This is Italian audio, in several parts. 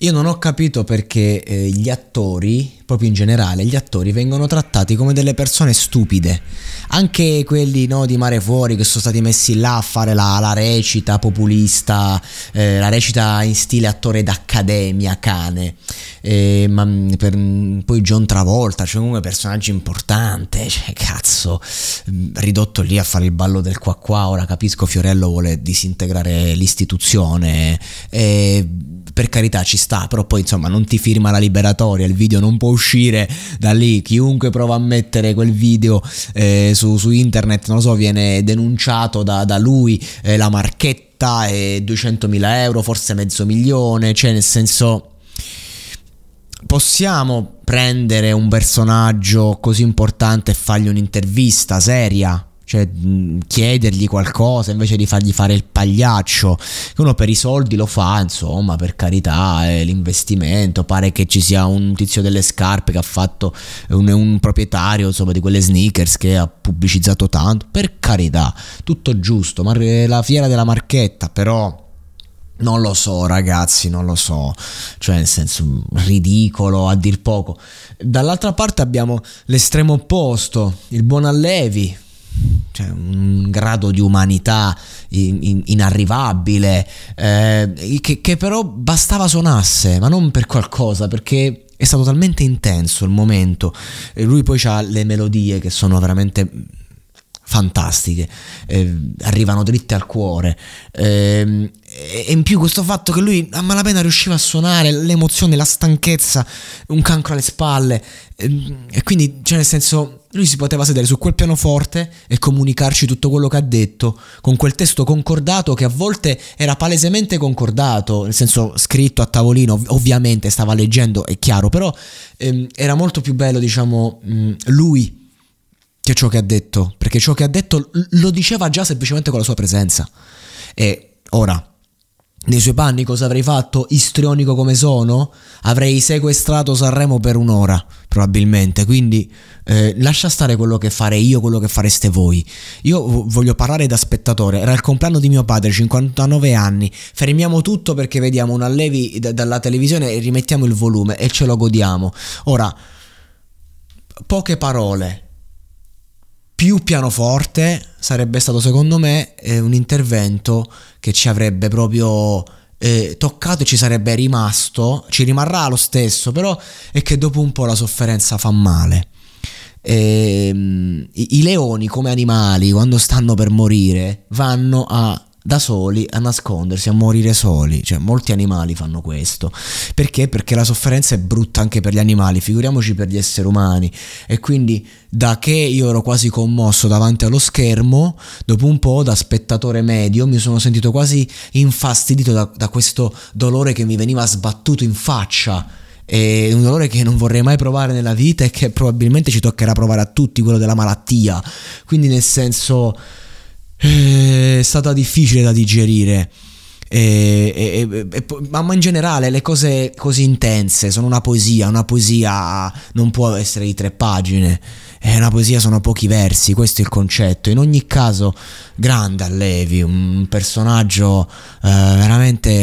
Io non ho capito perché eh, gli attori, proprio in generale, gli attori vengono trattati come delle persone stupide. Anche quelli no, di Mare Fuori che sono stati messi là a fare la, la recita populista, eh, la recita in stile attore d'accademia, cane. Eh, ma mm, per, mm, poi John Travolta, cioè comunque personaggio importante, cioè cazzo, mm, ridotto lì a fare il ballo del qua qua. Ora capisco Fiorello vuole disintegrare l'istituzione. Eh, per carità ci sta, però poi insomma non ti firma la liberatoria, il video non può uscire da lì, chiunque prova a mettere quel video eh, su, su, internet, non lo so, viene denunciato da, da lui, eh, la marchetta è 200.000 euro, forse mezzo milione, cioè nel senso possiamo prendere un personaggio così importante e fargli un'intervista seria cioè chiedergli qualcosa invece di fargli fare il pagliaccio, che uno per i soldi lo fa, insomma, per carità, è l'investimento, pare che ci sia un tizio delle scarpe che ha fatto un, un proprietario, insomma, di quelle sneakers che ha pubblicizzato tanto, per carità, tutto giusto, ma la fiera della marchetta, però non lo so, ragazzi, non lo so. Cioè, nel senso, ridicolo a dir poco. Dall'altra parte abbiamo l'estremo opposto, il buon Allevi, cioè un grado di umanità in, in, inarrivabile, eh, che, che però bastava suonasse, ma non per qualcosa, perché è stato talmente intenso il momento. E lui poi ha le melodie che sono veramente fantastiche, eh, arrivano dritte al cuore. Eh, e in più questo fatto che lui a malapena riusciva a suonare l'emozione, la stanchezza, un cancro alle spalle. Eh, e quindi, cioè, nel senso, lui si poteva sedere su quel pianoforte e comunicarci tutto quello che ha detto con quel testo concordato che a volte era palesemente concordato, nel senso scritto a tavolino, ovviamente stava leggendo, è chiaro, però ehm, era molto più bello, diciamo, mh, lui che ciò che ha detto, perché ciò che ha detto lo diceva già semplicemente con la sua presenza. E ora, nei suoi panni cosa avrei fatto? Istrionico come sono? Avrei sequestrato Sanremo per un'ora, probabilmente. Quindi eh, lascia stare quello che farei io, quello che fareste voi. Io voglio parlare da spettatore. Era il compleanno di mio padre, 59 anni. Fermiamo tutto perché vediamo un allevi d- dalla televisione e rimettiamo il volume e ce lo godiamo. Ora, poche parole più pianoforte sarebbe stato secondo me eh, un intervento che ci avrebbe proprio eh, toccato e ci sarebbe rimasto, ci rimarrà lo stesso, però è che dopo un po' la sofferenza fa male. E, ehm, i, I leoni come animali quando stanno per morire vanno a da soli a nascondersi, a morire soli. Cioè, molti animali fanno questo. Perché? Perché la sofferenza è brutta anche per gli animali, figuriamoci per gli esseri umani. E quindi, da che io ero quasi commosso davanti allo schermo, dopo un po', da spettatore medio, mi sono sentito quasi infastidito da, da questo dolore che mi veniva sbattuto in faccia. È un dolore che non vorrei mai provare nella vita e che probabilmente ci toccherà provare a tutti, quello della malattia. Quindi, nel senso è stata difficile da digerire. E, e, e, ma in generale le cose così intense sono una poesia, una poesia non può essere di tre pagine è una poesia, sono pochi versi, questo è il concetto. In ogni caso, grande Allevi, un personaggio eh, veramente,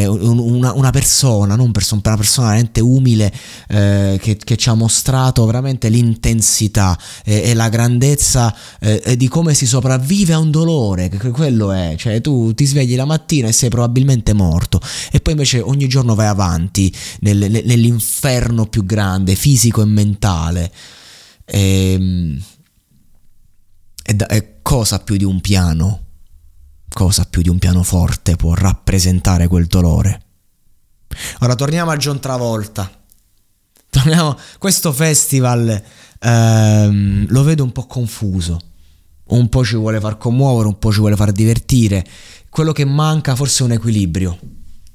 una, una, persona, non person, una persona veramente umile eh, che, che, ci ha mostrato veramente l'intensità e, e la grandezza eh, di come si sopravvive a un dolore, che quello è, cioè tu ti svegli la mattina e sei probabilmente morto e poi invece ogni giorno vai avanti nel, nell'inferno più grande, fisico e mentale. E, ehm, e, da, e cosa più di un piano, cosa più di un pianoforte può rappresentare quel dolore? Ora torniamo a John Travolta. Torniamo, questo festival ehm, lo vedo un po' confuso. Un po' ci vuole far commuovere, un po' ci vuole far divertire. Quello che manca forse è un equilibrio,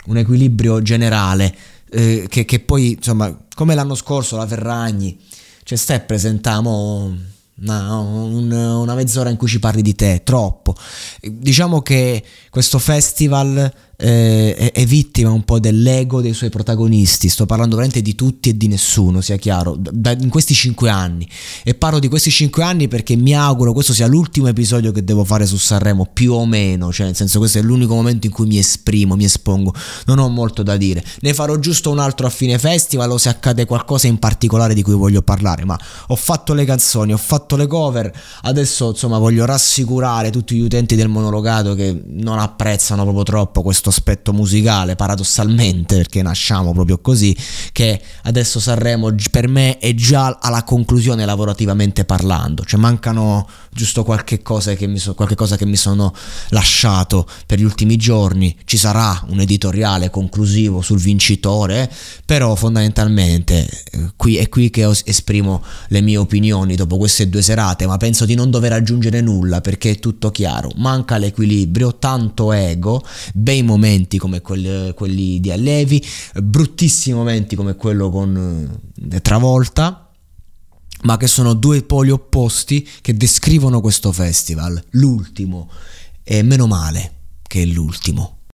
un equilibrio generale. Eh, che, che, poi, insomma, come l'anno scorso la Ferragni cioè stai a presentare una, una, mezz'ora in cui ci parli di te, troppo. Diciamo che questo festival eh, è, è, vittima un po' dell'ego dei suoi protagonisti. Sto parlando veramente di tutti e di nessuno, sia chiaro, da, in questi cinque anni. E parlo di questi cinque anni perché mi auguro questo sia l'ultimo episodio che devo fare su Sanremo, più o meno, cioè nel senso questo è l'unico momento in cui mi esprimo, mi espongo. Non ho molto da dire. Ne farò giusto un altro a fine festival o se accade qualcosa in particolare di cui voglio parlare, ma ho fatto le canzoni, ho fatto le cover, adesso insomma voglio rassicurare tutti gli utenti del monologato che non apprezzano proprio troppo questo aspetto musicale, paradossalmente, perché nasciamo proprio così, che adesso Sanremo per me è già alla conclusione lavorativamente parlando, cioè mancano giusto qualche cosa che mi, so, cosa che mi sono lasciato per gli ultimi giorni, ci sarà un editoriale conclusivo sul vincitore, però fondamentalmente eh, qui, è qui che esprimo le mie opinioni dopo queste due serate, ma penso di non dover aggiungere nulla perché è tutto chiaro, manca l'equilibrio, tanto ego, bei momenti come quelli, quelli di Allevi, bruttissimi momenti come quello con eh, Travolta ma che sono due poli opposti che descrivono questo festival, l'ultimo, e meno male che è l'ultimo.